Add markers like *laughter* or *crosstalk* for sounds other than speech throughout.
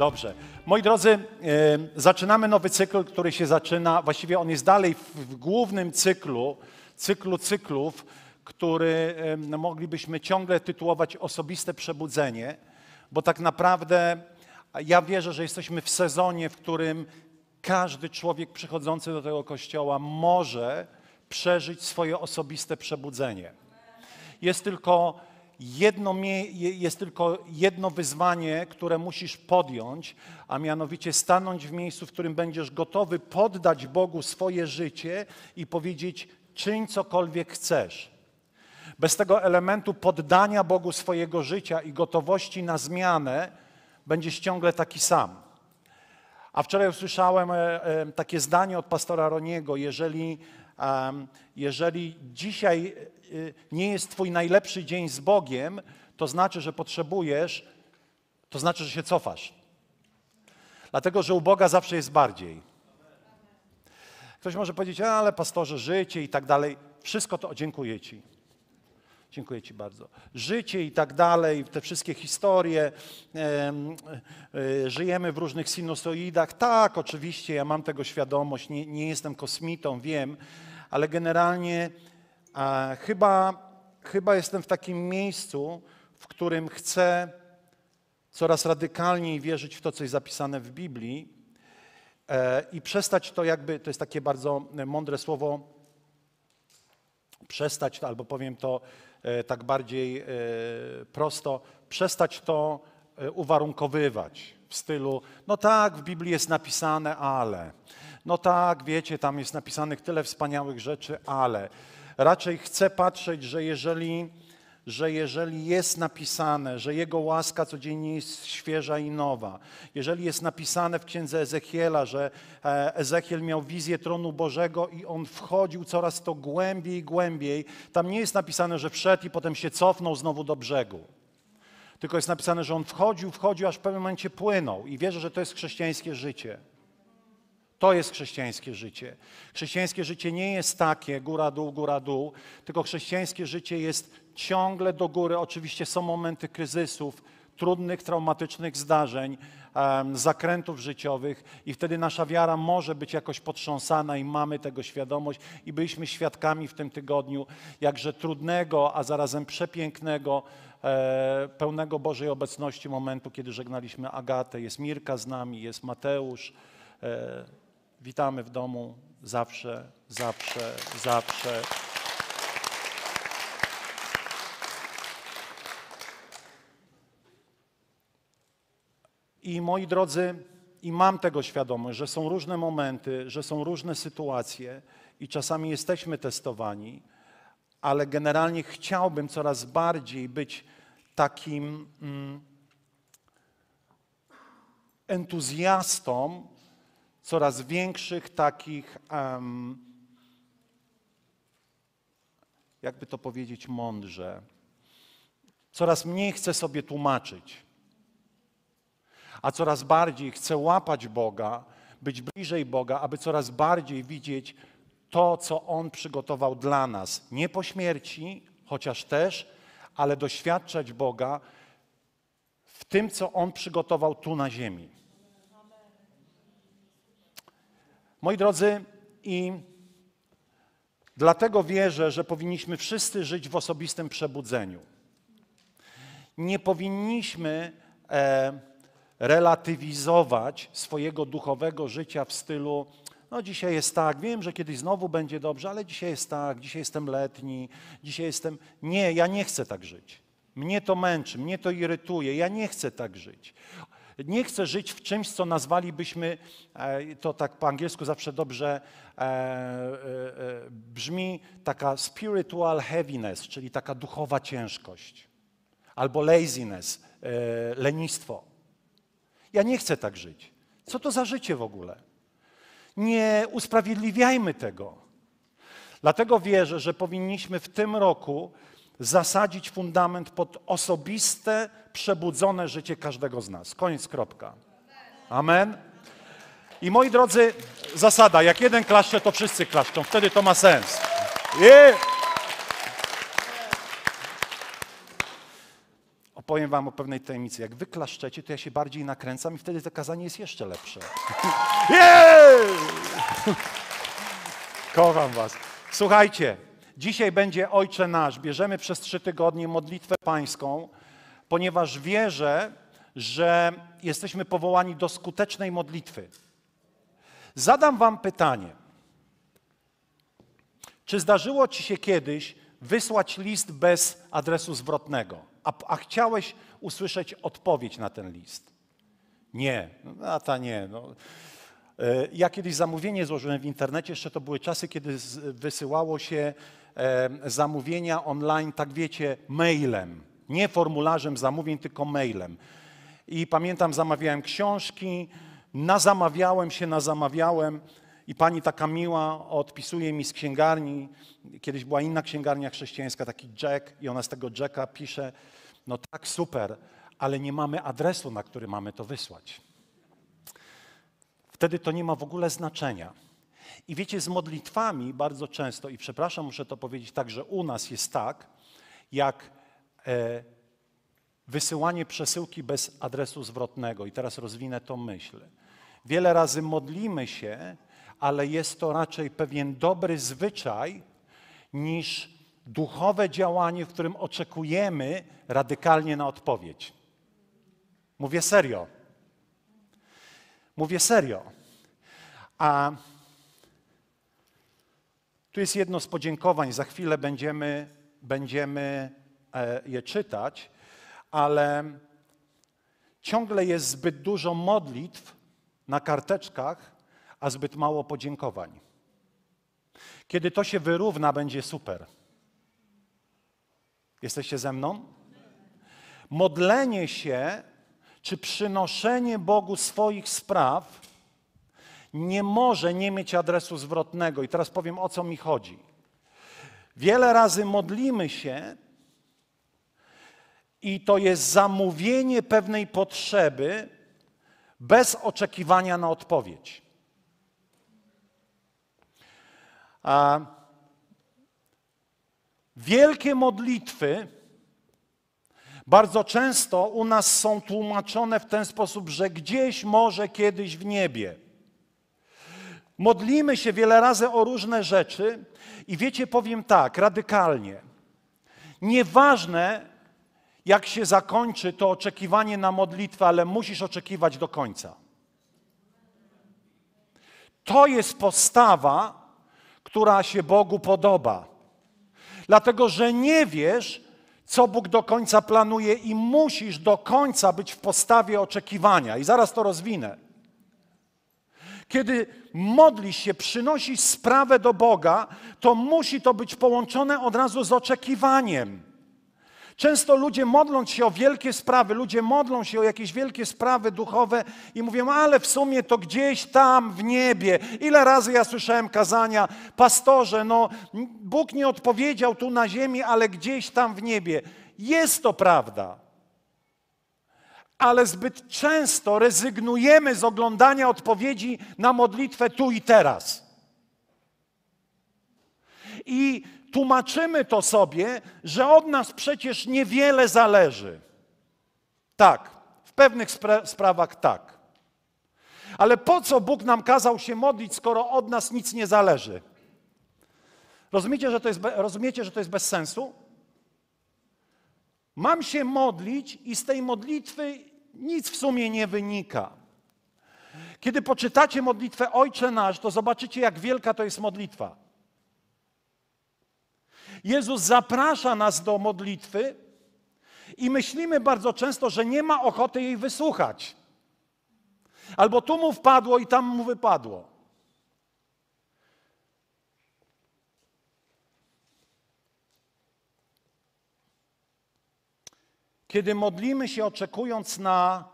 Dobrze. Moi drodzy, e, zaczynamy nowy cykl, który się zaczyna, właściwie on jest dalej w, głównym cyklu, cyklu cyklów, który e, moglibyśmy ciągle tytułować osobiste przebudzenie, bo tak naprawdę ja wierzę, że jesteśmy w sezonie, w którym każdy człowiek przychodzący do tego kościoła może przeżyć swoje osobiste przebudzenie. Jest tylko jedno, jest tylko jedno wyzwanie, które musisz podjąć, a mianowicie stanąć w miejscu, w którym będziesz gotowy poddać Bogu swoje życie i powiedzieć: czyń cokolwiek chcesz. Bez tego elementu poddania Bogu swojego życia i gotowości na zmianę będziesz ciągle taki sam. A wczoraj usłyszałem e, e, takie zdanie od pastora Roniego: jeżeli, jeżeli dzisiaj nie jest Twój najlepszy dzień z Bogiem, to znaczy, że potrzebujesz, to znaczy, że się cofasz. Dlatego, że u Boga zawsze jest bardziej. Ktoś może powiedzieć, ale pastorze, życie i tak dalej. Wszystko to, dziękuję Ci. Dziękuję Ci bardzo. Życie i tak dalej, te wszystkie historie, e, e, żyjemy w różnych sinusoidach. Tak, oczywiście, ja mam tego świadomość, nie, nie jestem kosmitą, wiem, ale generalnie chyba, chyba jestem w takim miejscu, w którym chcę coraz radykalniej wierzyć w to, co jest zapisane w Biblii e, i przestać to jakby, to jest takie bardzo mądre słowo, przestać albo powiem to e, tak bardziej e, prosto, przestać to uwarunkowywać w stylu, no tak, w Biblii jest napisane, ale, no tak, wiecie, tam jest napisanych tyle wspaniałych rzeczy, ale. Raczej chcę patrzeć, że jeżeli, że jeżeli jest napisane, że Jego łaska codziennie jest świeża i nowa, jeżeli jest napisane w księdze Ezechiela, że e, Ezechiel miał wizję tronu Bożego i on wchodził coraz to głębiej i głębiej, tam nie jest napisane, że wszedł i potem się cofnął znowu do brzegu. Tylko jest napisane, że on wchodził, wchodził, aż w pewnym momencie płynął. I wierzę, że to jest chrześcijańskie życie. To jest chrześcijańskie życie. Chrześcijańskie życie nie jest takie góra, dół, góra, dół, tylko chrześcijańskie życie jest ciągle do góry. Oczywiście są momenty kryzysów, trudnych, traumatycznych zdarzeń, zakrętów życiowych i wtedy nasza wiara może być jakoś potrząsana i mamy tego świadomość i byliśmy świadkami w tym tygodniu jakże trudnego, a zarazem przepięknego, e, pełnego Bożej obecności momentu, kiedy żegnaliśmy Agatę. Jest Mirka z nami, jest Mateusz, e, Witamy w domu zawsze, zawsze, zawsze. I moi drodzy, i mam tego świadomość, że są różne momenty, że są różne sytuacje i czasami jesteśmy testowani, ale generalnie chciałbym coraz bardziej być takim mm, entuzjastą coraz większych takich, um, jakby to powiedzieć mądrze, coraz mniej chcę sobie tłumaczyć, a coraz bardziej chcę łapać Boga, być bliżej Boga, aby coraz bardziej widzieć to, co On przygotował dla nas. Nie po śmierci, chociaż też, ale doświadczać Boga w tym, co On przygotował tu na ziemi. Moi drodzy, i dlatego wierzę, że powinniśmy wszyscy żyć w osobistym przebudzeniu. Nie powinniśmy e, relatywizować swojego duchowego życia w stylu, no dzisiaj jest tak, wiem, że kiedyś znowu będzie dobrze, ale dzisiaj jest tak, dzisiaj jestem letni, dzisiaj jestem. Nie, ja nie chcę tak żyć. Mnie to męczy, mnie to irytuje, ja nie chcę tak żyć. Nie chcę żyć w czymś, co nazwalibyśmy, e, to tak po angielsku zawsze dobrze e, e, brzmi, taka spiritual heaviness, czyli taka duchowa ciężkość, albo laziness, lenistwo. Ja nie chcę tak żyć. Co to za życie w ogóle? Nie usprawiedliwiajmy tego. Dlatego wierzę, że powinniśmy w tym roku zasadzić fundament pod osobiste, przebudzone życie każdego z nas. Koniec, kropka. Amen. I moi drodzy, zasada, jak jeden klaszcze, to wszyscy klaszczą, wtedy to ma sens. Yeah. Opowiem wam o pewnej tajemnicy. Jak wy klaszczecie, to ja się bardziej nakręcam i wtedy to kazanie jest jeszcze lepsze. *laughs* Yeah! Kocham was. Słuchajcie, dzisiaj będzie Ojcze Nasz. Bierzemy przez trzy tygodnie modlitwę pańską, ponieważ wierzę, że jesteśmy powołani do skutecznej modlitwy. Zadam wam pytanie. Czy zdarzyło ci się kiedyś wysłać list bez adresu zwrotnego, a, a chciałeś usłyszeć odpowiedź na ten list? Nie, no, a ta nie. No. E, ja kiedyś zamówienie złożyłem w internecie, jeszcze to były czasy, kiedy wysyłało się zamówienia online, tak wiecie, mailem. Nie formularzem zamówień, tylko mailem. I pamiętam, zamawiałem książki, nazamawiałem się, nazamawiałem i pani taka miła odpisuje mi z księgarni. Kiedyś była inna księgarnia chrześcijańska, taki Jack i ona z tego Jacka pisze, no tak, super, ale nie mamy adresu, na który mamy to wysłać. Wtedy to nie ma w ogóle znaczenia. I wiecie, z modlitwami bardzo często, i przepraszam, muszę to powiedzieć tak, że u nas jest tak, jak e, wysyłanie przesyłki bez adresu zwrotnego. I teraz rozwinę tą myśl. Wiele razy modlimy się, ale jest to raczej pewien dobry zwyczaj niż duchowe działanie, w którym oczekujemy radykalnie na odpowiedź. Mówię serio. Mówię serio. A tu jest jedno z podziękowań, za chwilę będziemy, będziemy e, je czytać, ale ciągle jest zbyt dużo modlitw na karteczkach, a zbyt mało podziękowań. Kiedy to się wyrówna, będzie super. Jesteście ze mną? Modlenie się czy przynoszenie Bogu swoich spraw nie może nie mieć adresu zwrotnego. I teraz powiem o co mi chodzi. Wiele razy modlimy się i to jest zamówienie pewnej potrzeby bez oczekiwania na odpowiedź. A wielkie modlitwy bardzo często u nas są tłumaczone w ten sposób, że gdzieś może kiedyś w niebie. Modlimy się wiele razy o różne rzeczy i wiecie, powiem tak, radykalnie. Nieważne, jak się zakończy to oczekiwanie na modlitwę, ale musisz oczekiwać do końca. To jest postawa, która się Bogu podoba. Dlatego, że nie wiesz, co Bóg do końca planuje i musisz do końca być w postawie oczekiwania. I zaraz to rozwinę. Kiedy modlisz się, przynosisz sprawę do Boga, to musi to być połączone od razu z oczekiwaniem. Często ludzie modląc się o wielkie sprawy, ludzie modlą się o jakieś wielkie sprawy duchowe i mówią, ale w sumie to gdzieś tam w niebie. Ile razy ja słyszałem kazania, pastorze, no Bóg nie odpowiedział tu na ziemi, ale gdzieś tam w niebie. Jest to prawda. Ale zbyt często rezygnujemy z oglądania odpowiedzi na modlitwę tu i teraz. I tłumaczymy to sobie, że od nas przecież niewiele zależy. Tak, w pewnych spra sprawach tak. Ale po co Bóg nam kazał się modlić, skoro od nas nic nie zależy? Rozumiecie, że to jest, rozumiecie, że to jest bez sensu? Mam się modlić i z tej modlitwy nic w sumie nie wynika. Kiedy poczytacie modlitwę Ojcze Nasz, to zobaczycie, jak wielka to jest modlitwa. Jezus zaprasza nas do modlitwy i myślimy bardzo często, że nie ma ochoty jej wysłuchać. Albo tu mu wpadło i tam mu wypadło. Kiedy modlimy się oczekując na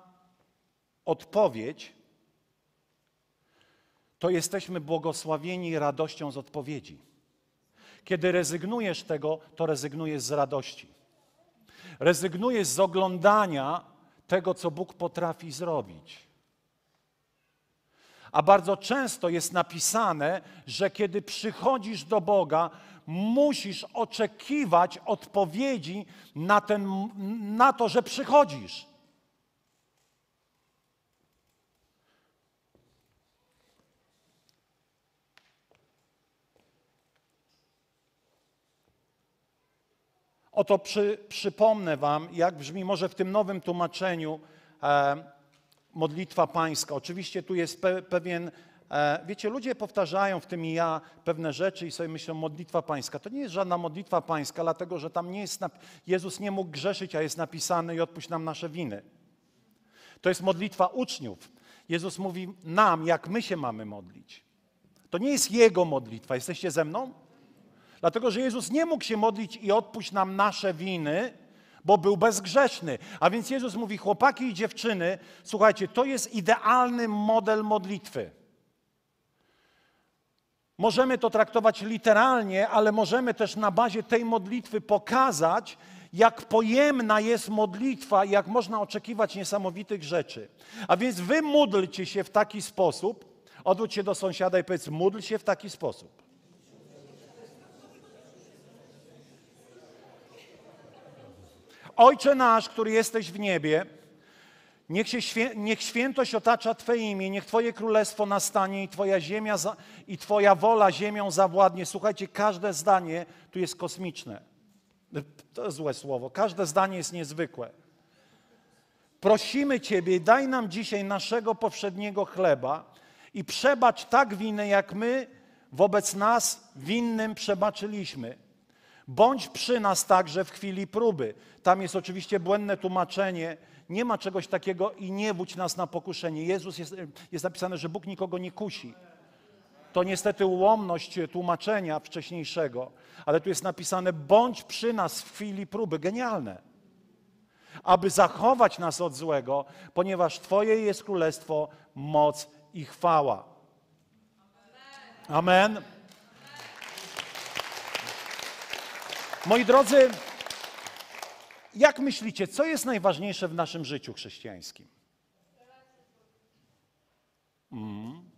odpowiedź, to jesteśmy błogosławieni radością z odpowiedzi. Kiedy rezygnujesz tego, to rezygnujesz z radości. Rezygnujesz z oglądania tego, co Bóg potrafi zrobić. A bardzo często jest napisane, że kiedy przychodzisz do Boga, musisz oczekiwać odpowiedzi na, ten, na to, że przychodzisz. Oto przy, przypomnę Wam, jak brzmi może w tym nowym tłumaczeniu e, modlitwa pańska. Oczywiście tu jest pe, pewien, wiecie, ludzie powtarzają w tym i ja pewne rzeczy i sobie myślą, modlitwa pańska. To nie jest żadna modlitwa pańska, dlatego że tam nie jest, Jezus nie mógł grzeszyć, a jest napisane i odpuść nam nasze winy. To jest modlitwa uczniów. Jezus mówi nam, jak my się mamy modlić. To nie jest Jego modlitwa. Jesteście ze mną? Dlatego, że Jezus nie mógł się modlić i odpuść nam nasze winy, bo był bezgrzeszny. A więc Jezus mówi, chłopaki i dziewczyny, słuchajcie, to jest idealny model modlitwy. Możemy to traktować literalnie, ale możemy też na bazie tej modlitwy pokazać, jak pojemna jest modlitwa jak można oczekiwać niesamowitych rzeczy. A więc wy módlcie się w taki sposób, odwróć się do sąsiada i powiedz, módl się w taki sposób. Ojcze nasz, który jesteś w niebie, niech, się, niech świętość otacza Twoje imię, niech Twoje królestwo nastanie i Twoja ziemia za, i Twoja wola ziemią zawładnie. Słuchajcie, każde zdanie tu jest kosmiczne. To jest złe słowo. Każde zdanie jest niezwykłe. Prosimy Ciebie, daj nam dzisiaj naszego powszedniego chleba i przebacz tak winę, jak my wobec nas winnym przebaczyliśmy Bądź przy nas także w chwili próby. Tam jest oczywiście błędne tłumaczenie. Nie ma czegoś takiego i nie wódź nas na pokuszenie. Jezus jest, jest napisane, że Bóg nikogo nie kusi. To niestety ułomność tłumaczenia wcześniejszego, ale tu jest napisane: bądź przy nas w chwili próby. Genialne. Aby zachować nas od złego, ponieważ Twoje jest królestwo, moc i chwała. Amen. Moi drodzy, jak myślicie, co jest najważniejsze w naszym życiu chrześcijańskim? Mm.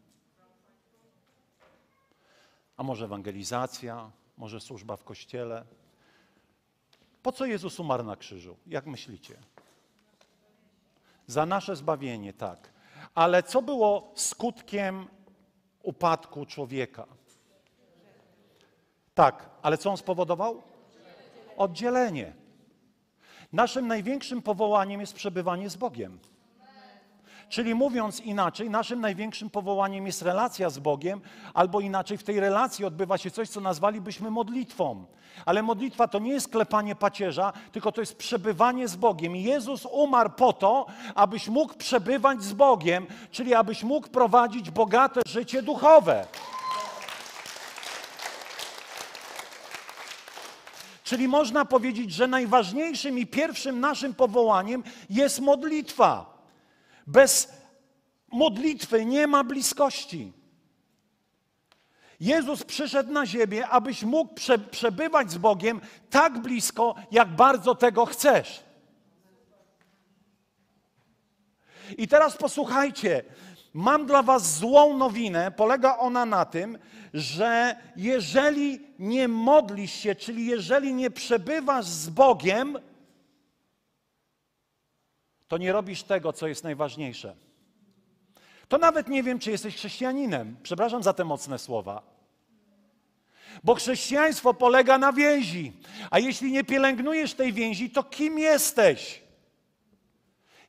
A może ewangelizacja, może służba w kościele? Po co Jezus umarł na krzyżu? Jak myślicie? Za nasze zbawienie, tak. Ale co było skutkiem upadku człowieka? Tak, ale co on spowodował? oddzielenie. Naszym największym powołaniem jest przebywanie z Bogiem. Czyli mówiąc inaczej, naszym największym powołaniem jest relacja z Bogiem, albo inaczej w tej relacji odbywa się coś, co nazwalibyśmy modlitwą. Ale modlitwa to nie jest klepanie pacierza, tylko to jest przebywanie z Bogiem. Jezus umarł po to, abyś mógł przebywać z Bogiem, czyli abyś mógł prowadzić bogate życie duchowe. Czyli można powiedzieć, że najważniejszym i pierwszym naszym powołaniem jest modlitwa. Bez modlitwy nie ma bliskości. Jezus przyszedł na ziemię, abyś mógł prze, przebywać z Bogiem tak blisko, jak bardzo tego chcesz. I teraz posłuchajcie, Mam dla Was złą nowinę. Polega ona na tym, że jeżeli nie modlisz się, czyli jeżeli nie przebywasz z Bogiem, to nie robisz tego, co jest najważniejsze. To nawet nie wiem, czy jesteś chrześcijaninem. Przepraszam za te mocne słowa. Bo chrześcijaństwo polega na więzi. A jeśli nie pielęgnujesz tej więzi, to kim jesteś?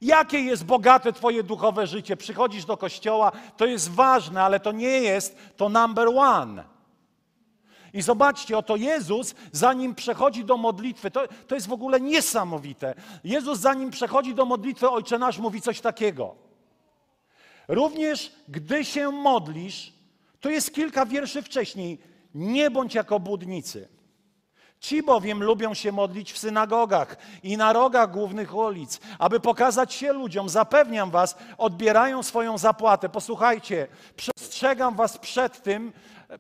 Jakie jest bogate Twoje duchowe życie? Przychodzisz do kościoła, to jest ważne, ale to nie jest to number one. I zobaczcie, oto Jezus, zanim przechodzi do modlitwy, to, to jest w ogóle niesamowite. Jezus, zanim przechodzi do modlitwy, Ojcze Nasz mówi coś takiego. Również gdy się modlisz, to jest kilka wierszy wcześniej, nie bądź jako budnicy. Ci bowiem lubią się modlić w synagogach i na rogach głównych ulic, aby pokazać się ludziom. Zapewniam was, odbierają swoją zapłatę. Posłuchajcie, przestrzegam was przed tym,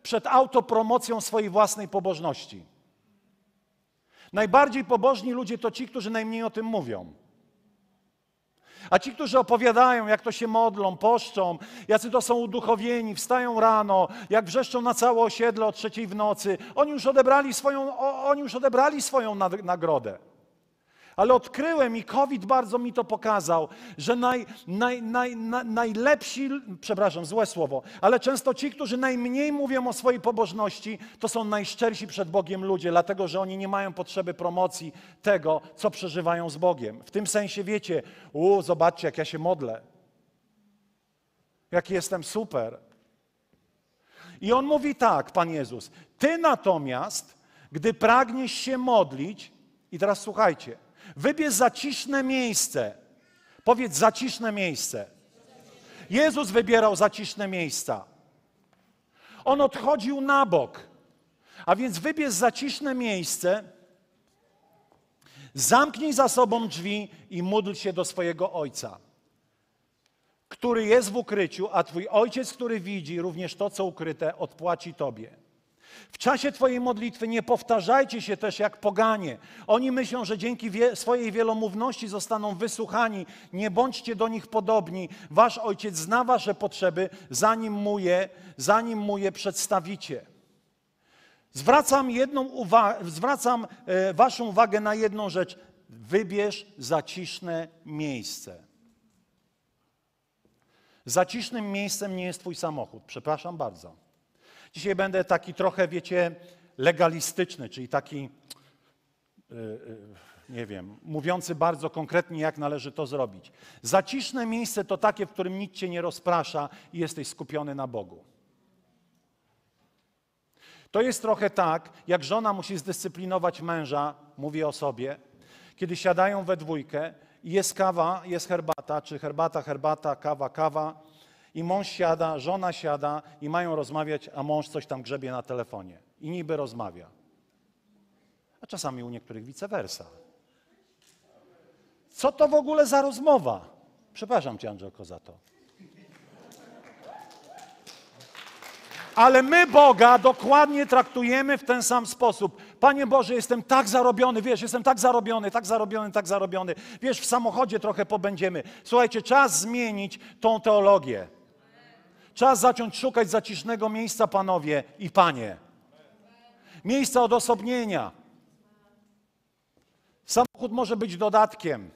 przed autopromocją swojej własnej pobożności. Najbardziej pobożni ludzie to ci, którzy najmniej o tym mówią. A ci, którzy opowiadają, jak to się modlą, poszczą, jacy to są uduchowieni, wstają rano, jak wrzeszczą na całe osiedle o trzeciej w nocy, oni już odebrali swoją, oni już odebrali swoją nagrodę. Ale odkryłem i COVID bardzo mi to pokazał, że naj, naj, naj, najlepsi, przepraszam, złe słowo, ale często ci, którzy najmniej mówią o swojej pobożności, to są najszczersi przed Bogiem ludzie, dlatego że oni nie mają potrzeby promocji tego, co przeżywają z Bogiem. W tym sensie wiecie, u, zobaczcie, jak ja się modlę. Jak jestem super. I on mówi tak, Pan Jezus, ty natomiast, gdy pragniesz się modlić, i teraz słuchajcie, Wybierz zaciszne miejsce. Powiedz zaciszne miejsce. Jezus wybierał zaciszne miejsca. On odchodził na bok. A więc wybierz zaciszne miejsce, zamknij za sobą drzwi i módl się do swojego Ojca, który jest w ukryciu, a Twój Ojciec, który widzi również to, co ukryte, odpłaci Tobie. W czasie Twojej modlitwy nie powtarzajcie się też jak poganie. Oni myślą, że dzięki wie, swojej wielomówności zostaną wysłuchani. Nie bądźcie do nich podobni. Wasz ojciec zna Wasze potrzeby, zanim mu je, zanim mu je przedstawicie. Zwracam, jedną zwracam e, Waszą uwagę na jedną rzecz. Wybierz zaciszne miejsce. Zacisznym miejscem nie jest Twój samochód. Przepraszam bardzo. Dzisiaj będę taki trochę, wiecie, legalistyczny, czyli taki, yy, yy, nie wiem, mówiący bardzo konkretnie, jak należy to zrobić. Zaciszne miejsce to takie, w którym nic cię nie rozprasza i jesteś skupiony na Bogu. To jest trochę tak, jak żona musi zdyscyplinować męża, mówię o sobie, kiedy siadają we dwójkę i jest kawa, jest herbata, czy herbata, herbata, kawa, kawa i mąż siada, żona siada i mają rozmawiać, a mąż coś tam grzebie na telefonie. I niby rozmawia. A czasami u niektórych vice versa. Co to w ogóle za rozmowa? Przepraszam cię, Angelko, za to. Ale my Boga dokładnie traktujemy w ten sam sposób. Panie Boże, jestem tak zarobiony, wiesz, jestem tak zarobiony, tak zarobiony, tak zarobiony. Wiesz, w samochodzie trochę pobędziemy. Słuchajcie, czas zmienić tą teologię. Czas zacząć szukać zacisznego miejsca, panowie i panie. Miejsca odosobnienia. Samochód może być dodatkiem.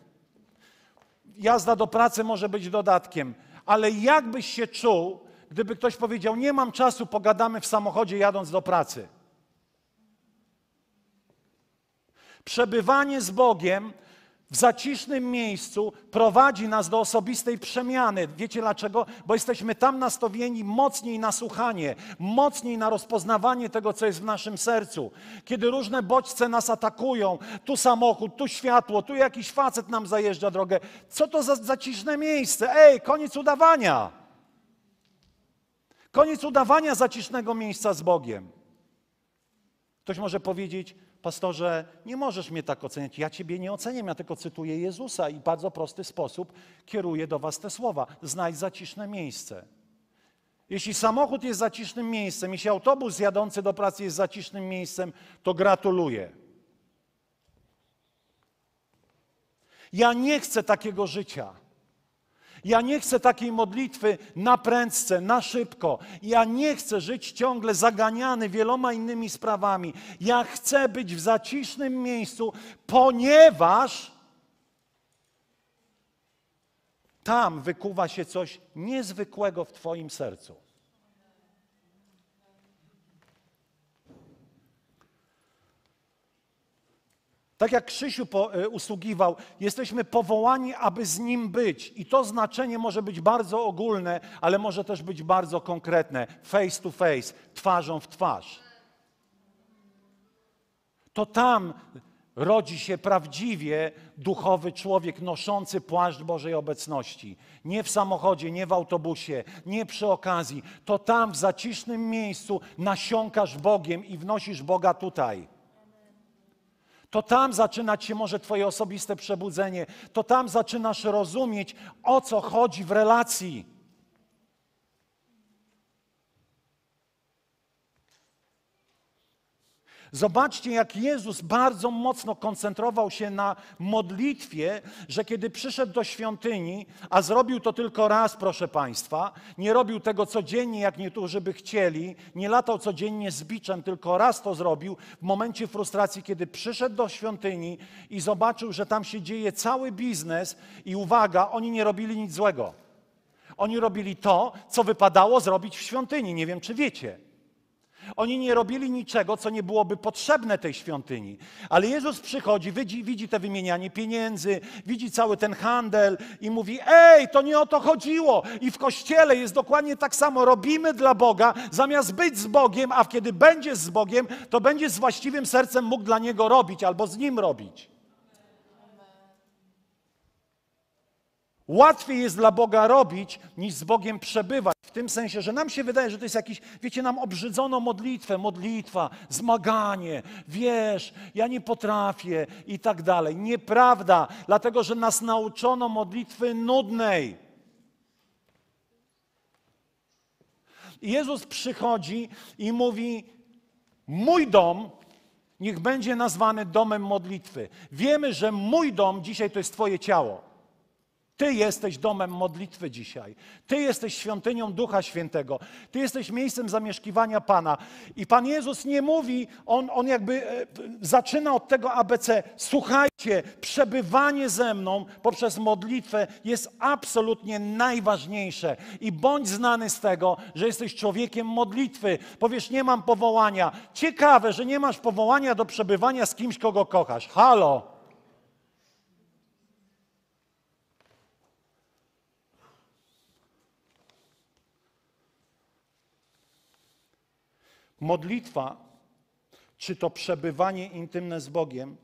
Jazda do pracy może być dodatkiem. Ale jak byś się czuł, gdyby ktoś powiedział: Nie mam czasu, pogadamy w samochodzie jadąc do pracy? Przebywanie z Bogiem w zacisznym miejscu prowadzi nas do osobistej przemiany. Wiecie dlaczego? Bo jesteśmy tam nastawieni mocniej na słuchanie, mocniej na rozpoznawanie tego, co jest w naszym sercu. Kiedy różne bodźce nas atakują, tu samochód, tu światło, tu jakiś facet nam zajeżdża drogę. Co to za zaciszne miejsce? Ej, koniec udawania. Koniec udawania zacisznego miejsca z Bogiem. Ktoś może powiedzieć, pastorze, nie możesz mnie tak oceniać. Ja ciebie nie oceniam, ja tylko cytuję Jezusa i w bardzo prosty sposób kieruję do was te słowa. Znajdź zaciszne miejsce. Jeśli samochód jest zacisznym miejscem, jeśli autobus jadący do pracy jest zacisznym miejscem, to gratuluję. Ja nie chcę takiego życia. Ja nie chcę takiej modlitwy na prędce, na szybko. Ja nie chcę żyć ciągle zaganiany wieloma innymi sprawami. Ja chcę być w zacisznym miejscu, ponieważ tam wykuwa się coś niezwykłego w Twoim sercu. Tak jak Krzysiu po, e, usługiwał, jesteśmy powołani, aby z Nim być. I to znaczenie może być bardzo ogólne, ale może też być bardzo konkretne. Face to face, twarzą w twarz. To tam rodzi się prawdziwie duchowy człowiek noszący płaszcz Bożej obecności. Nie w samochodzie, nie w autobusie, nie przy okazji. To tam w zacisznym miejscu nasiąkasz Bogiem i wnosisz Boga tutaj. To tam zaczynać się może Twoje osobiste przebudzenie. To tam zaczynasz rozumieć, o co chodzi w relacji. Zobaczcie, jak Jezus bardzo mocno koncentrował się na modlitwie, że kiedy przyszedł do świątyni, a zrobił to tylko raz, proszę Państwa, nie robił tego codziennie, jak niektórzy by chcieli, nie latał codziennie z biczem, tylko raz to zrobił w momencie frustracji, kiedy przyszedł do świątyni i zobaczył, że tam się dzieje cały biznes i uwaga, oni nie robili nic złego. Oni robili to, co wypadało zrobić w świątyni. Nie wiem, czy wiecie. Oni nie robili niczego, co nie byłoby potrzebne tej świątyni. Ale Jezus przychodzi, widzi, widzi te wymienianie pieniędzy, widzi cały ten handel i mówi: Ej, to nie o to chodziło. I w kościele jest dokładnie tak samo. Robimy dla Boga, zamiast być z Bogiem, a kiedy będziesz z Bogiem, to będziesz z właściwym sercem mógł dla Niego robić albo z Nim robić. Łatwiej jest dla Boga robić, niż z Bogiem przebywać. Tym sensie, że nam się wydaje, że to jest jakiś, wiecie, nam obrzydzono modlitwę, modlitwa, zmaganie, wiesz, ja nie potrafię i tak dalej. Nieprawda, dlatego że nas nauczono modlitwy nudnej. Jezus przychodzi i mówi: Mój dom niech będzie nazwany domem modlitwy. Wiemy, że mój dom dzisiaj to jest Twoje ciało. Ty jesteś domem modlitwy dzisiaj. Ty jesteś świątynią Ducha Świętego. Ty jesteś miejscem zamieszkiwania Pana. I Pan Jezus nie mówi, on, on jakby e, zaczyna od tego ABC. Słuchajcie, przebywanie ze mną poprzez modlitwę jest absolutnie najważniejsze. I bądź znany z tego, że jesteś człowiekiem modlitwy. Powiesz, nie mam powołania. Ciekawe, że nie masz powołania do przebywania z kimś, kogo kochasz. Halo. Modlitwa, czy to przebywanie intymne z Bogiem,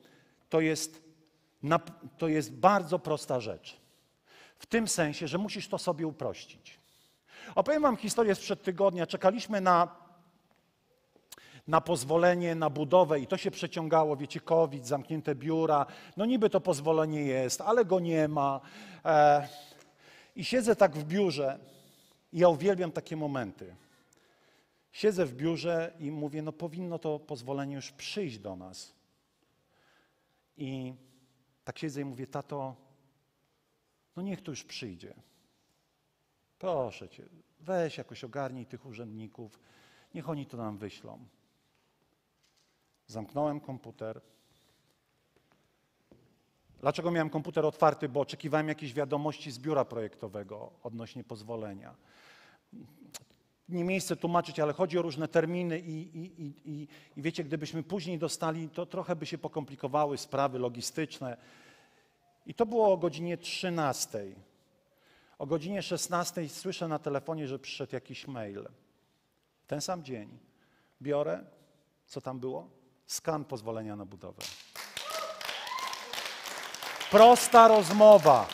to jest, to jest bardzo prosta rzecz. W tym sensie, że musisz to sobie uprościć. Opowiem Wam historię sprzed tygodnia. Czekaliśmy na, na pozwolenie na budowę i to się przeciągało. Wiecie, COVID, zamknięte biura. No niby to pozwolenie jest, ale go nie ma. E, I siedzę tak w biurze i ja uwielbiam takie momenty. Siedzę w biurze i mówię, no powinno to pozwolenie już przyjść do nas. I tak siedzę i mówię, tato, no niech to już przyjdzie. Proszę cię, weź jakoś ogarnij tych urzędników, niech oni to nam wyślą. Zamknąłem komputer. Dlaczego miałem komputer otwarty? Bo oczekiwałem jakiejś wiadomości z biura projektowego odnośnie pozwolenia nie miejsce tłumaczyć, ale chodzi o różne terminy i, i, i, i, wiecie, gdybyśmy później dostali, to trochę by się pokomplikowały sprawy logistyczne. I to było o godzinie 13. O godzinie 16 słyszę na telefonie, że przyszedł jakiś mail. Ten sam dzień. Biorę, co tam było? Skan pozwolenia na budowę. Prosta rozmowa.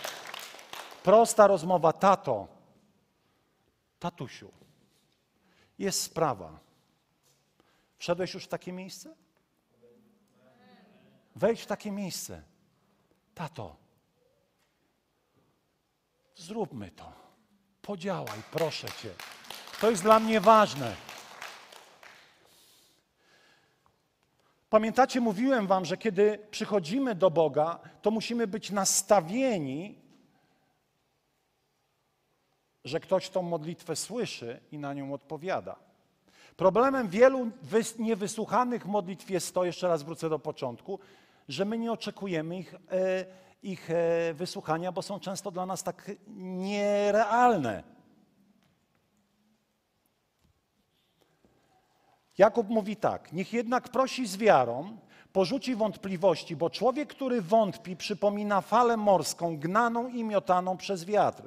Prosta rozmowa. Tato, tatusiu, jest sprawa. Wszedłeś już w takie miejsce? Wejdź w takie miejsce. Tato, zróbmy to. Podziałaj, proszę cię. To jest dla mnie ważne. Pamiętacie, mówiłem wam, że kiedy przychodzimy do Boga, to musimy być nastawieni że ktoś tą modlitwę słyszy i na nią odpowiada. Problemem wielu niewysłuchanych modlitw jest to, jeszcze raz wrócę do początku, że my nie oczekujemy ich, e, ich e, wysłuchania, bo są często dla nas tak nierealne. Jakub mówi tak: Niech jednak prosi z wiarą, porzuci wątpliwości, bo człowiek, który wątpi, przypomina falę morską, gnaną i miotaną przez wiatr.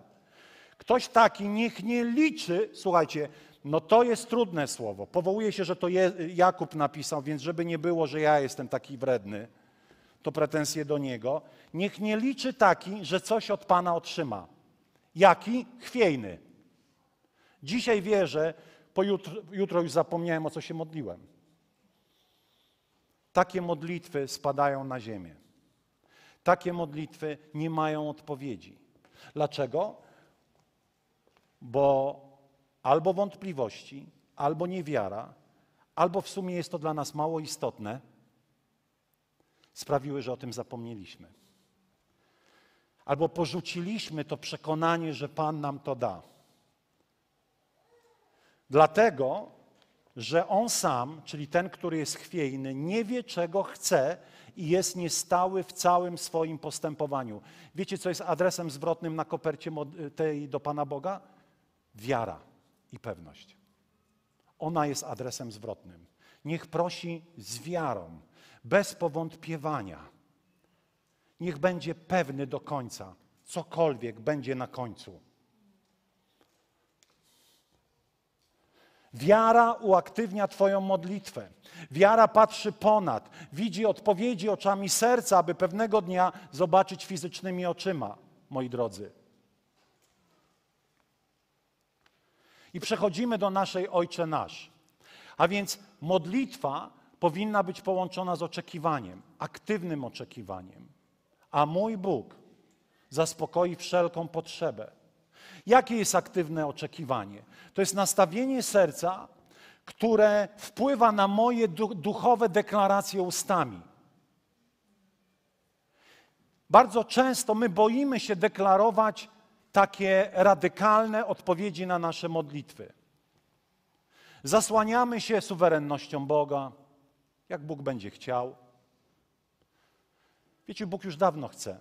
Ktoś taki niech nie liczy, słuchajcie, no to jest trudne słowo. Powołuje się, że to Jakub napisał, więc żeby nie było, że ja jestem taki wredny, to pretensje do niego. Niech nie liczy taki, że coś od Pana otrzyma. Jaki? Chwiejny. Dzisiaj wierzę, po jutro, jutro już zapomniałem, o co się modliłem. takie modlitwy spadają na ziemię. Takie modlitwy nie mają odpowiedzi. Dlaczego? Bo albo wątpliwości, albo niewiara, albo w sumie jest to dla nas mało istotne, sprawiły, że o tym zapomnieliśmy. Albo porzuciliśmy to przekonanie, że Pan nam to da. Dlatego, że On sam, czyli ten, który jest chwiejny, nie wie, czego chce i jest niestały w całym swoim postępowaniu. Wiecie, co jest adresem zwrotnym na kopercie tej do Pana Boga? Wiara i pewność. Ona jest adresem zwrotnym. Niech prosi z wiarą, bez powątpiewania. Niech będzie pewny do końca, cokolwiek będzie na końcu. Wiara uaktywnia Twoją modlitwę. Wiara patrzy ponad, widzi odpowiedzi oczami serca, aby pewnego dnia zobaczyć fizycznymi oczyma, moi drodzy. I przechodzimy do naszej Ojcze Nasz. A więc modlitwa powinna być połączona z oczekiwaniem, aktywnym oczekiwaniem. A mój Bóg zaspokoi wszelką potrzebę. Jakie jest aktywne oczekiwanie? To jest nastawienie serca, które wpływa na moje duchowe deklaracje ustami. Bardzo często my boimy się deklarować takie radykalne odpowiedzi na nasze modlitwy. Zasłaniamy się suwerennością Boga, jak Bóg będzie chciał. Wiecie, Bóg już dawno chce.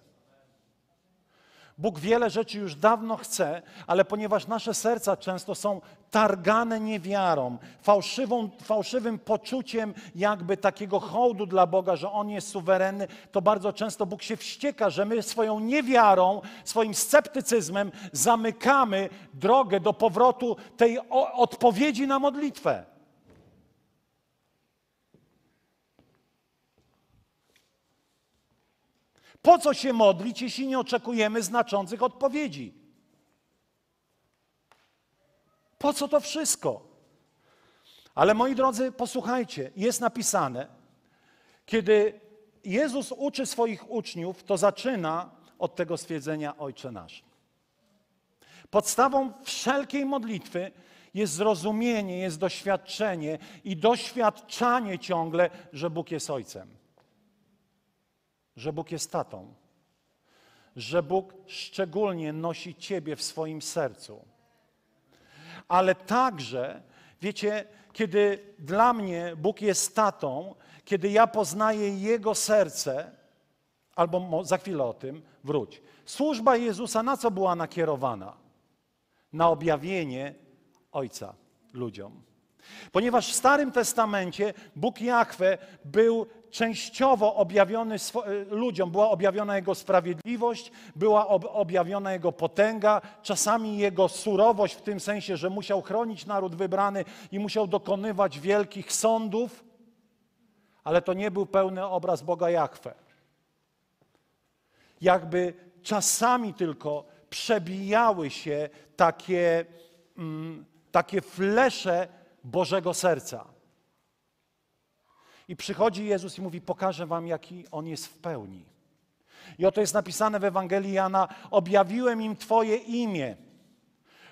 Bóg wiele rzeczy już dawno chce, ale ponieważ nasze serca często są targane niewiarą, fałszywą, fałszywym poczuciem jakby takiego hołdu dla Boga, że On jest suwerenny, to bardzo często Bóg się wścieka, że my swoją niewiarą, swoim sceptycyzmem zamykamy drogę do powrotu tej odpowiedzi na modlitwę. Po co się modlić, jeśli nie oczekujemy znaczących odpowiedzi? Po co to wszystko? Ale moi drodzy, posłuchajcie, jest napisane, kiedy Jezus uczy swoich uczniów, to zaczyna od tego stwierdzenia Ojcze Nasz. Podstawą wszelkiej modlitwy jest zrozumienie, jest doświadczenie i doświadczanie ciągle, że Bóg jest Ojcem że Bóg jest tatą, że Bóg szczególnie nosi Ciebie w swoim sercu. Ale także, wiecie, kiedy dla mnie Bóg jest tatą, kiedy ja poznaję Jego serce, albo za chwilę o tym wróć. Służba Jezusa na co była nakierowana? Na objawienie Ojca ludziom. Ponieważ w Starym Testamencie Bóg Jahwe był częściowo objawiony e, ludziom, była objawiona Jego sprawiedliwość, była objawiona Jego potęga, czasami Jego surowość w tym sensie, że musiał chronić naród wybrany i musiał dokonywać wielkich sądów, ale to nie był pełny obraz Boga Jahwe. Jakby czasami tylko przebijały się takie, mm, takie flesze Bożego serca. I przychodzi Jezus i mówi: Pokażę wam, jaki on jest w pełni. I oto jest napisane w Ewangelii Jana: Objawiłem im Twoje imię.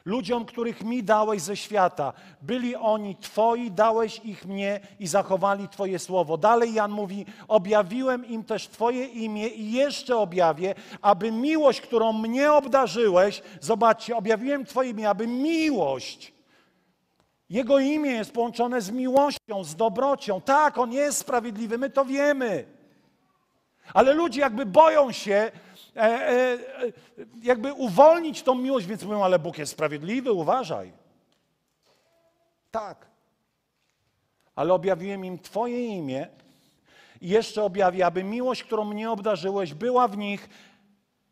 Ludziom, których mi dałeś ze świata, byli oni Twoi, dałeś ich mnie i zachowali Twoje słowo. Dalej Jan mówi: Objawiłem im też Twoje imię i jeszcze objawię, aby miłość, którą mnie obdarzyłeś, zobaczcie, objawiłem Twoje imię, aby miłość, jego imię jest połączone z miłością, z dobrocią. Tak, on jest sprawiedliwy, my to wiemy. Ale ludzie jakby boją się e, e, jakby uwolnić tą miłość, więc mówią, ale Bóg jest sprawiedliwy, uważaj. Tak. Ale objawiłem im Twoje imię i jeszcze objawię, aby miłość, którą mnie obdarzyłeś, była w nich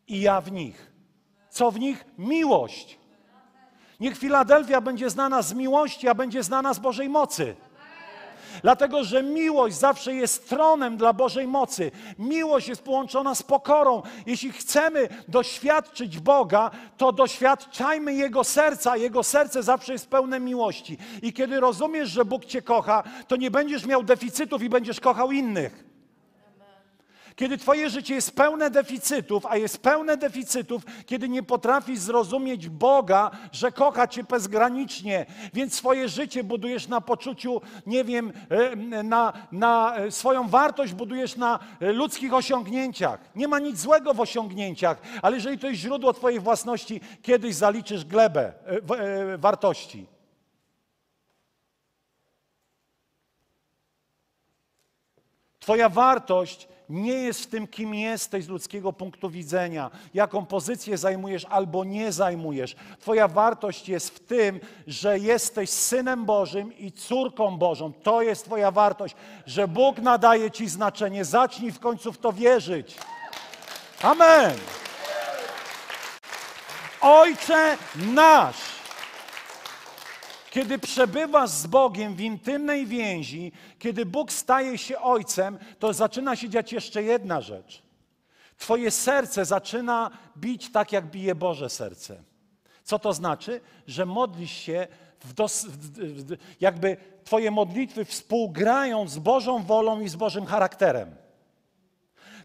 i ja w nich. Co w nich? Miłość. Niech Filadelfia będzie znana z miłości, a będzie znana z Bożej mocy. Dlatego, że miłość zawsze jest tronem dla Bożej mocy. Miłość jest połączona z pokorą. Jeśli chcemy doświadczyć Boga, to doświadczajmy Jego serca. Jego serce zawsze jest pełne miłości. I kiedy rozumiesz, że Bóg Cię kocha, to nie będziesz miał deficytów i będziesz kochał innych. Kiedy Twoje życie jest pełne deficytów, a jest pełne deficytów, kiedy nie potrafisz zrozumieć Boga, że kocha Cię bezgranicznie, więc swoje życie budujesz na poczuciu, nie wiem, e, na, na e, swoją wartość budujesz na e, ludzkich osiągnięciach. Nie ma nic złego w osiągnięciach, ale jeżeli to jest źródło Twojej własności, kiedyś zaliczysz glebę wartości. Twoja wartość nie jest w tym, kim jesteś z ludzkiego punktu widzenia, jaką pozycję zajmujesz albo nie zajmujesz. Twoja wartość jest w tym, że jesteś synem Bożym i córką Bożą. To jest Twoja wartość, że Bóg nadaje Ci znaczenie. Zacznij w końcu w to wierzyć. Amen. Ojcze nasz. Kiedy przebywasz z Bogiem w intymnej więzi, kiedy Bóg staje się Ojcem, to zaczyna się dziać jeszcze jedna rzecz. Twoje serce zaczyna bić tak, jak bije Boże serce. Co to znaczy? Że modlisz się, dos, jakby Twoje modlitwy współgrają z Bożą wolą i z Bożym charakterem.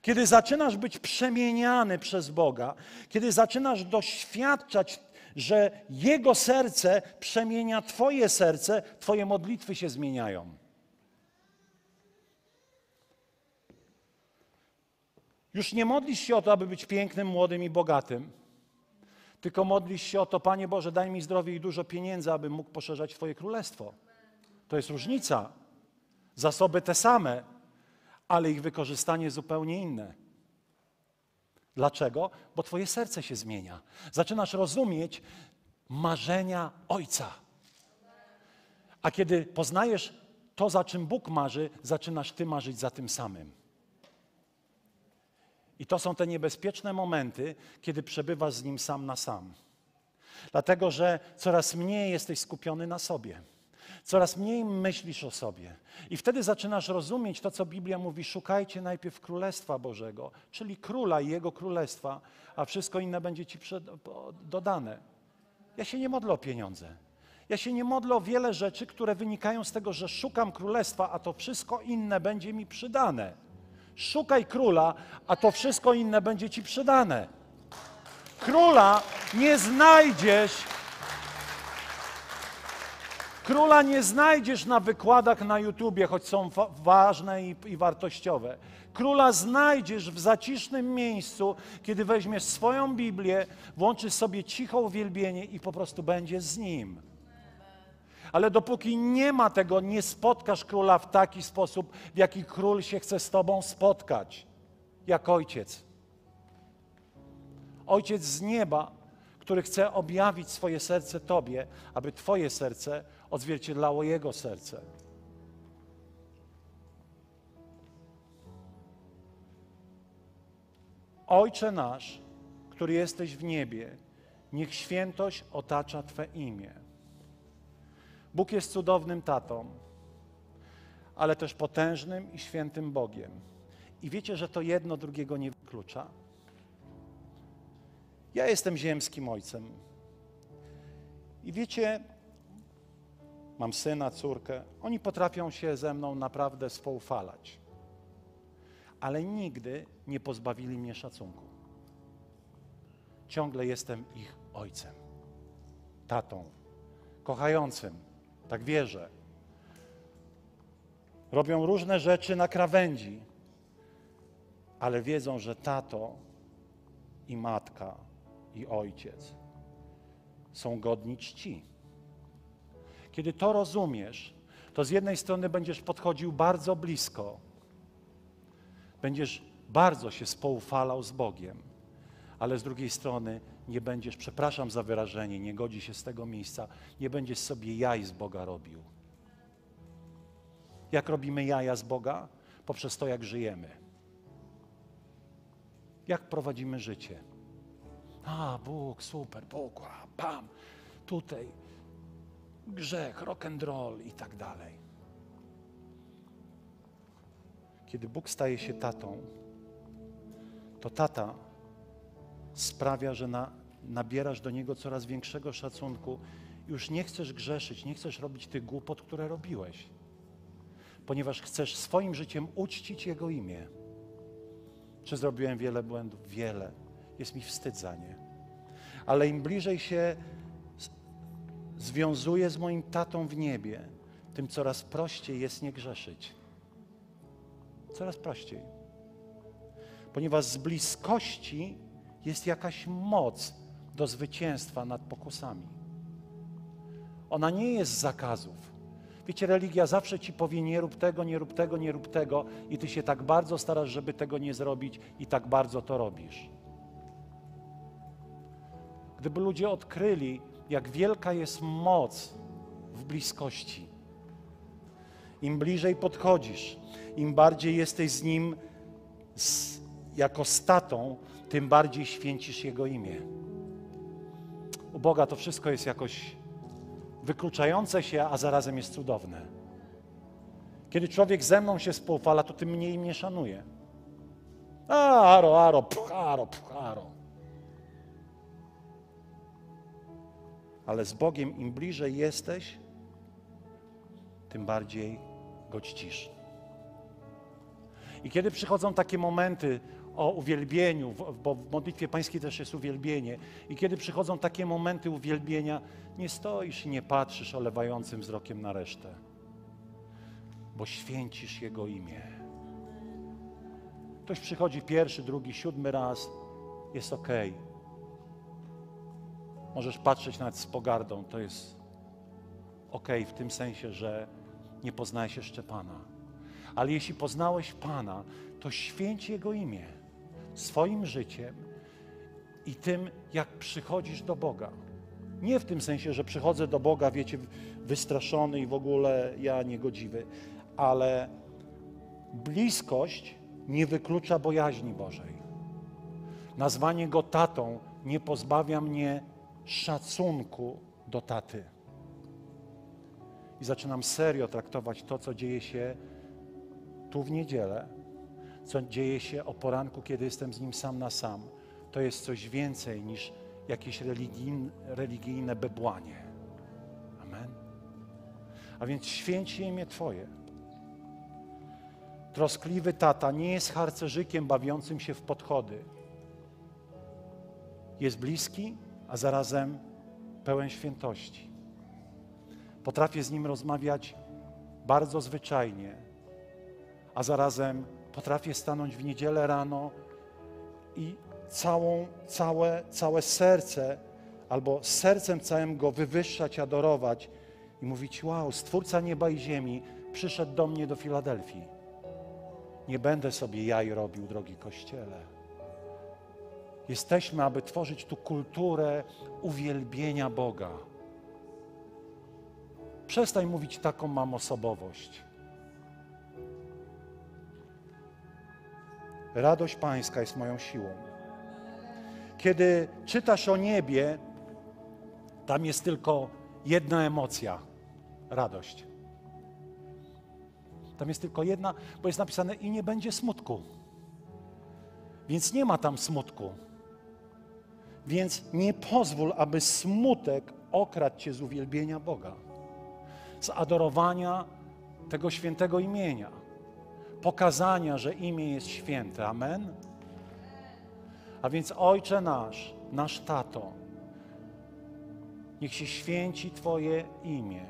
Kiedy zaczynasz być przemieniany przez Boga, kiedy zaczynasz doświadczać że Jego serce przemienia Twoje serce, Twoje modlitwy się zmieniają. Już nie modlisz się o to, aby być pięknym, młodym i bogatym, tylko modlisz się o to, Panie Boże, daj mi zdrowie i dużo pieniędzy, aby mógł poszerzać Twoje królestwo. To jest różnica. Zasoby te same, ale ich wykorzystanie zupełnie inne. Dlaczego? Bo Twoje serce się zmienia. Zaczynasz rozumieć marzenia Ojca. A kiedy poznajesz to, za czym Bóg marzy, zaczynasz Ty marzyć za tym samym. I to są te niebezpieczne momenty, kiedy przebywasz z Nim sam na sam. Dlatego, że coraz mniej jesteś skupiony na sobie. Coraz mniej myślisz o sobie. I wtedy zaczynasz rozumieć to, co Biblia mówi: szukajcie najpierw Królestwa Bożego, czyli Króla i Jego Królestwa, a wszystko inne będzie Ci dodane. Ja się nie modlę o pieniądze. Ja się nie modlę o wiele rzeczy, które wynikają z tego, że szukam królestwa, a to wszystko inne będzie mi przydane. Szukaj króla, a to wszystko inne będzie ci przydane. Króla nie znajdziesz Króla nie znajdziesz na wykładach na YouTubie, choć są ważne i, i, wartościowe. Króla znajdziesz w zacisznym miejscu, kiedy weźmiesz swoją Biblię, włączysz sobie cicho uwielbienie i po prostu będziesz z Nim. Ale dopóki nie ma tego, nie spotkasz króla w taki sposób, w jaki król się chce z Tobą spotkać, jak ojciec. Ojciec z nieba, który chce objawić swoje serce Tobie, aby Twoje serce odzwierciedlało Jego serce. Ojcze nasz, który jesteś w niebie, niech świętość otacza Twe imię. Bóg jest cudownym tatą, ale też potężnym i świętym Bogiem. I wiecie, że to jedno drugiego nie wyklucza? Ja jestem ziemskim ojcem. I wiecie, mam syna, córkę, oni potrafią się ze mną naprawdę spoufalać. Ale nigdy nie pozbawili mnie szacunku. Ciągle jestem ich ojcem, tatą, kochającym, tak wierzę. Robią różne rzeczy na krawędzi, ale wiedzą, że tato i matka i ojciec są godni czci. Kiedy to rozumiesz, to z jednej strony będziesz podchodził bardzo blisko, będziesz bardzo się spoufalał z Bogiem, ale z drugiej strony nie będziesz, przepraszam za wyrażenie, nie godzi się z tego miejsca, nie będziesz sobie jaj z Boga robił. Jak robimy jaja z Boga? Poprzez to, jak żyjemy. Jak prowadzimy życie. A, Bóg, super, Bóg, bam, tutaj grzech, rock and roll i tak dalej. Kiedy Bóg staje się tatą, to tata sprawia, że na, nabierasz do Niego coraz większego szacunku. Już nie chcesz grzeszyć, nie chcesz robić tych głupot, które robiłeś, ponieważ chcesz swoim życiem uczcić Jego imię. Czy zrobiłem wiele błędów? Wiele. Jest mi wstyd za nie. Ale im bliżej się związuję z moim tatą w niebie, tym coraz prościej jest nie grzeszyć. Coraz prościej. Ponieważ z bliskości jest jakaś moc do zwycięstwa nad pokusami. Ona nie jest zakazów. Wiecie, religia zawsze ci powie: nie rób tego, nie rób tego, nie rób tego, i ty się tak bardzo starasz, żeby tego nie zrobić, i tak bardzo to robisz. Gdyby ludzie odkryli, jak wielka jest moc w bliskości, im bliżej podchodzisz, im bardziej jesteś z nim z, jako statą, tym bardziej święcisz Jego imię. U Boga to wszystko jest jakoś wykluczające się, a zarazem jest cudowne. Kiedy człowiek ze mną się spoufala, to tym mniej mnie szanuje. A, aro, aro, pch, aro, Ale z Bogiem im bliżej jesteś, tym bardziej Go czcisz. I kiedy przychodzą takie momenty o uwielbieniu, bo w modlitwie pańskiej też jest uwielbienie, i kiedy przychodzą takie momenty uwielbienia, nie stoisz i nie patrzysz olewającym wzrokiem na resztę, bo święcisz Jego imię. Ktoś przychodzi pierwszy, drugi, siódmy raz, jest ok. Możesz patrzeć nawet z pogardą, to jest ok w tym sensie, że nie poznałeś jeszcze Pana. Ale jeśli poznałeś Pana, to święć Jego imię swoim życiem i tym, jak przychodzisz do Boga. Nie w tym sensie, że przychodzę do Boga, wiecie, wystraszony i w ogóle ja niegodziwy, ale bliskość nie wyklucza bojaźni Bożej. Nazwanie Go tatą nie pozbawia mnie szacunku do taty. I zaczynam serio traktować to, co dzieje się tu w niedzielę, co dzieje się o poranku, kiedy jestem z Nim sam na sam. To jest coś więcej niż jakieś religijne, religijne bebłanie. Amen. A więc święć imię Twoje. Troskliwy tata nie jest harcerzykiem bawiącym się w podchody. Jest bliski, a zarazem pełen świętości. Potrafię z nim rozmawiać bardzo zwyczajnie, a zarazem potrafię stanąć w niedzielę rano i całą, całe, całe serce, albo sercem całym go wywyższać, adorować i mówić: Wow, Stwórca nieba i ziemi przyszedł do mnie do Filadelfii. Nie będę sobie jaj robił, drogi kościele. Jesteśmy, aby tworzyć tu kulturę uwielbienia Boga. Przestań mówić taką mam osobowość. Radość Pańska jest moją siłą. Kiedy czytasz o niebie, tam jest tylko jedna emocja radość. Tam jest tylko jedna, bo jest napisane i nie będzie smutku. Więc nie ma tam smutku. Więc nie pozwól, aby smutek okradł cię z uwielbienia Boga, z adorowania tego świętego imienia, pokazania, że imię jest święte. Amen. A więc Ojcze nasz, nasz Tato, niech się święci Twoje imię.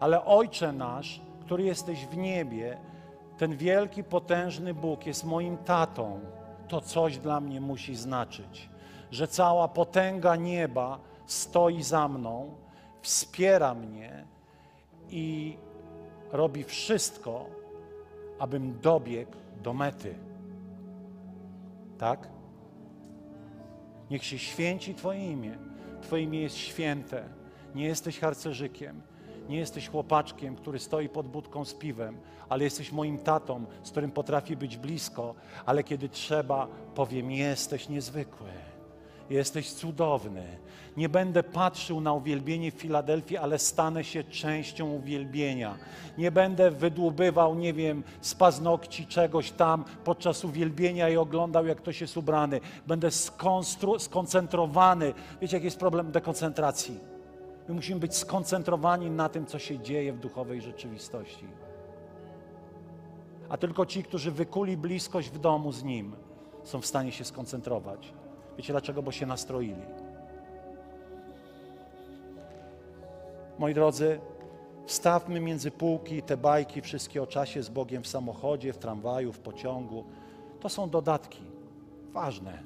Ale Ojcze nasz, który jesteś w niebie, ten wielki, potężny Bóg jest moim tatą. To coś dla mnie musi znaczyć, że cała potęga nieba stoi za mną, wspiera mnie i robi wszystko, abym dobiegł do mety. Tak? Niech się święci Twoje imię. Twoje imię jest święte. Nie jesteś harcerzykiem. Nie jesteś chłopaczkiem, który stoi pod budką z piwem, ale jesteś moim tatą, z którym potrafi być blisko, ale kiedy trzeba, powiem: Jesteś niezwykły. Jesteś cudowny. Nie będę patrzył na uwielbienie w Filadelfii, ale stanę się częścią uwielbienia. Nie będę wydłubywał, nie wiem, z paznokci czegoś tam podczas uwielbienia i oglądał, jak ktoś jest ubrany. Będę skoncentrowany. Wiecie, jaki jest problem dekoncentracji? My musimy być skoncentrowani na tym, co się dzieje w duchowej rzeczywistości. A tylko ci, którzy wykuli bliskość w domu z Nim, są w stanie się skoncentrować. Wiecie dlaczego? Bo się nastroili. Moi drodzy, wstawmy między półki te bajki wszystkie o czasie z Bogiem w samochodzie, w tramwaju, w pociągu. To są dodatki, ważne.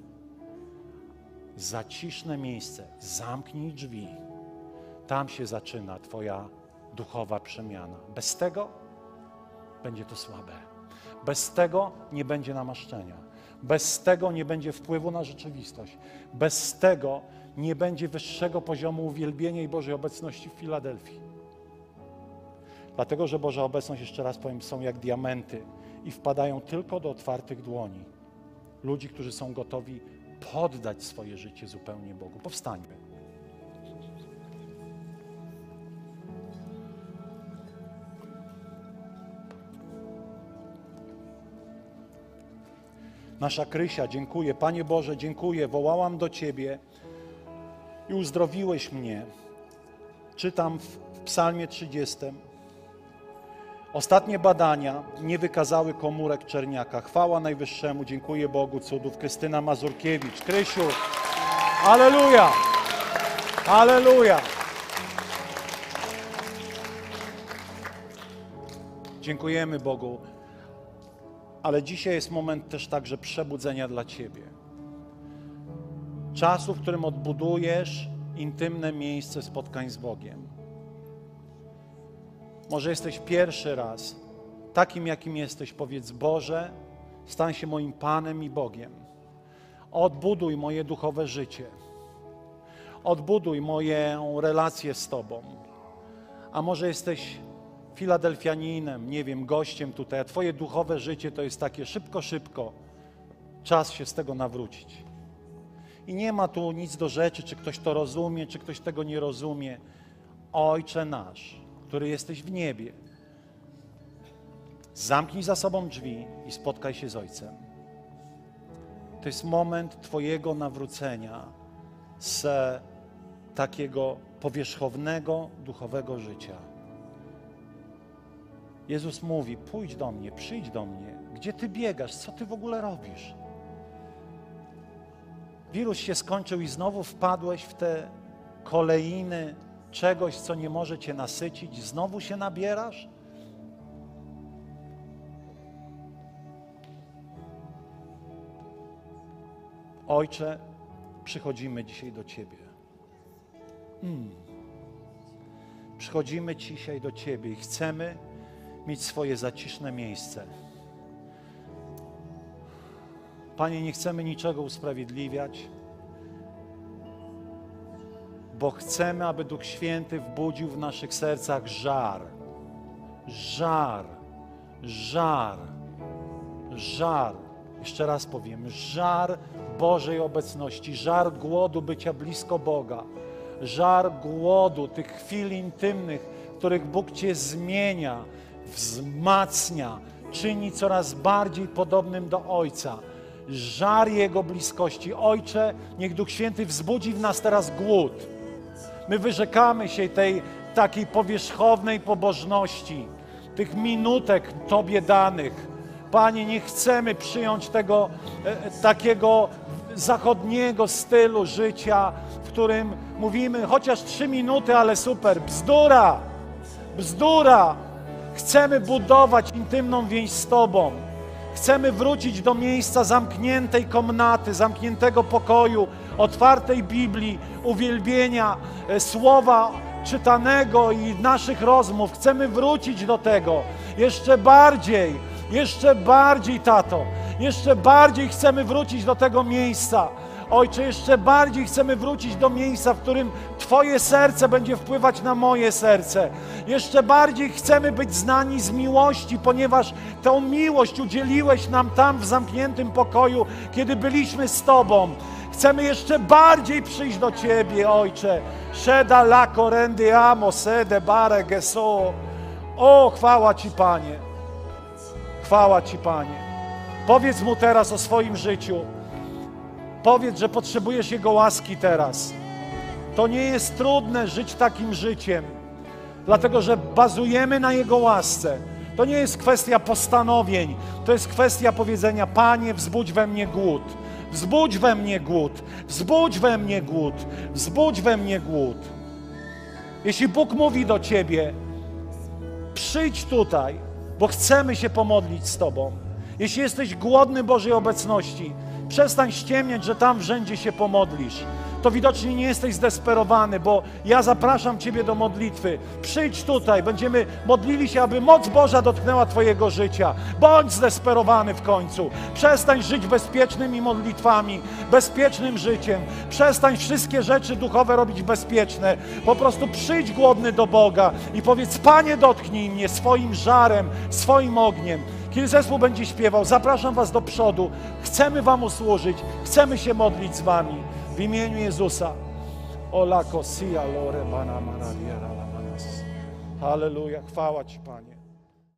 Zaciszne miejsce, zamknij drzwi. Tam się zaczyna Twoja duchowa przemiana. Bez tego będzie to słabe. Bez tego nie będzie namaszczenia. Bez tego nie będzie wpływu na rzeczywistość. Bez tego nie będzie wyższego poziomu uwielbienia i Bożej obecności w Filadelfii. Dlatego, że Boża obecność, jeszcze raz powiem, są jak diamenty i wpadają tylko do otwartych dłoni. Ludzi, którzy są gotowi poddać swoje życie zupełnie Bogu. Powstańmy. Nasza Krysia, dziękuję. Panie Boże, dziękuję. Wołałam do Ciebie i uzdrowiłeś mnie. Czytam w, Psalmie 30. Ostatnie badania nie wykazały komórek czerniaka. Chwała Najwyższemu, dziękuję Bogu cudów. Krystyna Mazurkiewicz. Krysiu, aleluja, aleluja. Dziękujemy Bogu. Ale dzisiaj jest moment też także przebudzenia dla Ciebie. Czasu, w którym odbudujesz intymne miejsce spotkań z Bogiem. Może jesteś pierwszy raz takim, jakim jesteś. Powiedz, Boże, stań się moim Panem i Bogiem. Odbuduj moje duchowe życie. Odbuduj moją relację z Tobą. A może jesteś Filadelfianinem, nie wiem, gościem tutaj, a Twoje duchowe życie to jest takie szybko, szybko. Czas się z tego nawrócić. I nie ma tu nic do rzeczy, czy ktoś to rozumie, czy ktoś tego nie rozumie. Ojcze nasz, który jesteś w niebie, zamknij za sobą drzwi i spotkaj się z Ojcem. To jest moment Twojego nawrócenia z takiego powierzchownego duchowego życia Jezus mówi: Pójdź do mnie, przyjdź do mnie. Gdzie ty biegasz? Co ty w ogóle robisz? Wirus się skończył i znowu wpadłeś w te kolejny czegoś, co nie może cię nasycić. Znowu się nabierasz? Ojcze, przychodzimy dzisiaj do Ciebie. Mm. Przychodzimy dzisiaj do Ciebie i chcemy, mieć swoje zaciszne miejsce. Panie, nie chcemy niczego usprawiedliwiać, bo chcemy, aby Duch Święty wbudził w naszych sercach żar, żar, żar, żar. Jeszcze raz powiem, żar Bożej obecności, żar głodu bycia blisko Boga, żar głodu tych chwil intymnych, w których Bóg Cię zmienia, wzmacnia, czyni coraz bardziej podobnym do Ojca. Żar Jego bliskości. Ojcze, niech Duch Święty wzbudzi w nas teraz głód. My wyrzekamy się tej takiej powierzchownej pobożności, tych minutek Tobie danych. Panie, nie chcemy przyjąć tego e, e takiego zachodniego stylu życia, w którym mówimy chociaż trzy minuty, ale super, bzdura, bzdura. Chcemy budować intymną więź z Tobą. Chcemy wrócić do miejsca zamkniętej komnaty, zamkniętego pokoju, otwartej Biblii, uwielbienia, e, słowa czytanego i naszych rozmów. Chcemy wrócić do tego jeszcze bardziej, jeszcze bardziej, tato. Jeszcze bardziej chcemy wrócić do tego miejsca. Ojcze, jeszcze bardziej chcemy wrócić do miejsca, w którym Twoje serce będzie wpływać na moje serce. Jeszcze bardziej chcemy być znani z miłości, ponieważ tę miłość udzieliłeś nam tam w zamkniętym pokoju, kiedy byliśmy z Tobą. Chcemy jeszcze bardziej przyjść do Ciebie, Ojcze. Szeda la korendy amo, sede bare geso. O, chwała Ci, Panie. Chwała Ci, Panie. Powiedz Mu teraz o swoim życiu. Powiedz, że potrzebujesz Jego łaski teraz. To nie jest trudne żyć takim życiem, dlatego że bazujemy na Jego łasce. To nie jest kwestia postanowień, to jest kwestia powiedzenia: Panie, wzbudź we mnie głód, wzbudź we mnie głód, wzbudź we mnie głód, wzbudź we mnie głód. Jeśli Bóg mówi do ciebie, przyjdź tutaj, bo chcemy się pomodlić z Tobą. Jeśli jesteś głodny Bożej obecności, przestań ściemniać, że tam w rzędzie się pomodlisz. To widocznie nie jesteś zdesperowany, bo ja zapraszam Ciebie do modlitwy. Przyjdź tutaj, będziemy modlili się, aby moc Boża dotknęła Twojego życia. Bądź zdesperowany w końcu. Przestań żyć bezpiecznymi modlitwami, bezpiecznym życiem. Przestań wszystkie rzeczy duchowe robić bezpieczne. Po prostu przyjdź głodny do Boga i powiedz: Panie, dotknij mnie swoim żarem, swoim ogniem. Kiedy zespół będzie śpiewał, zapraszam Was do przodu. Chcemy Wam usłużyć, chcemy się modlić z Wami. W imieniu Jezusa. Ola kosia lore. Halleluja, chwała Ci, Panie.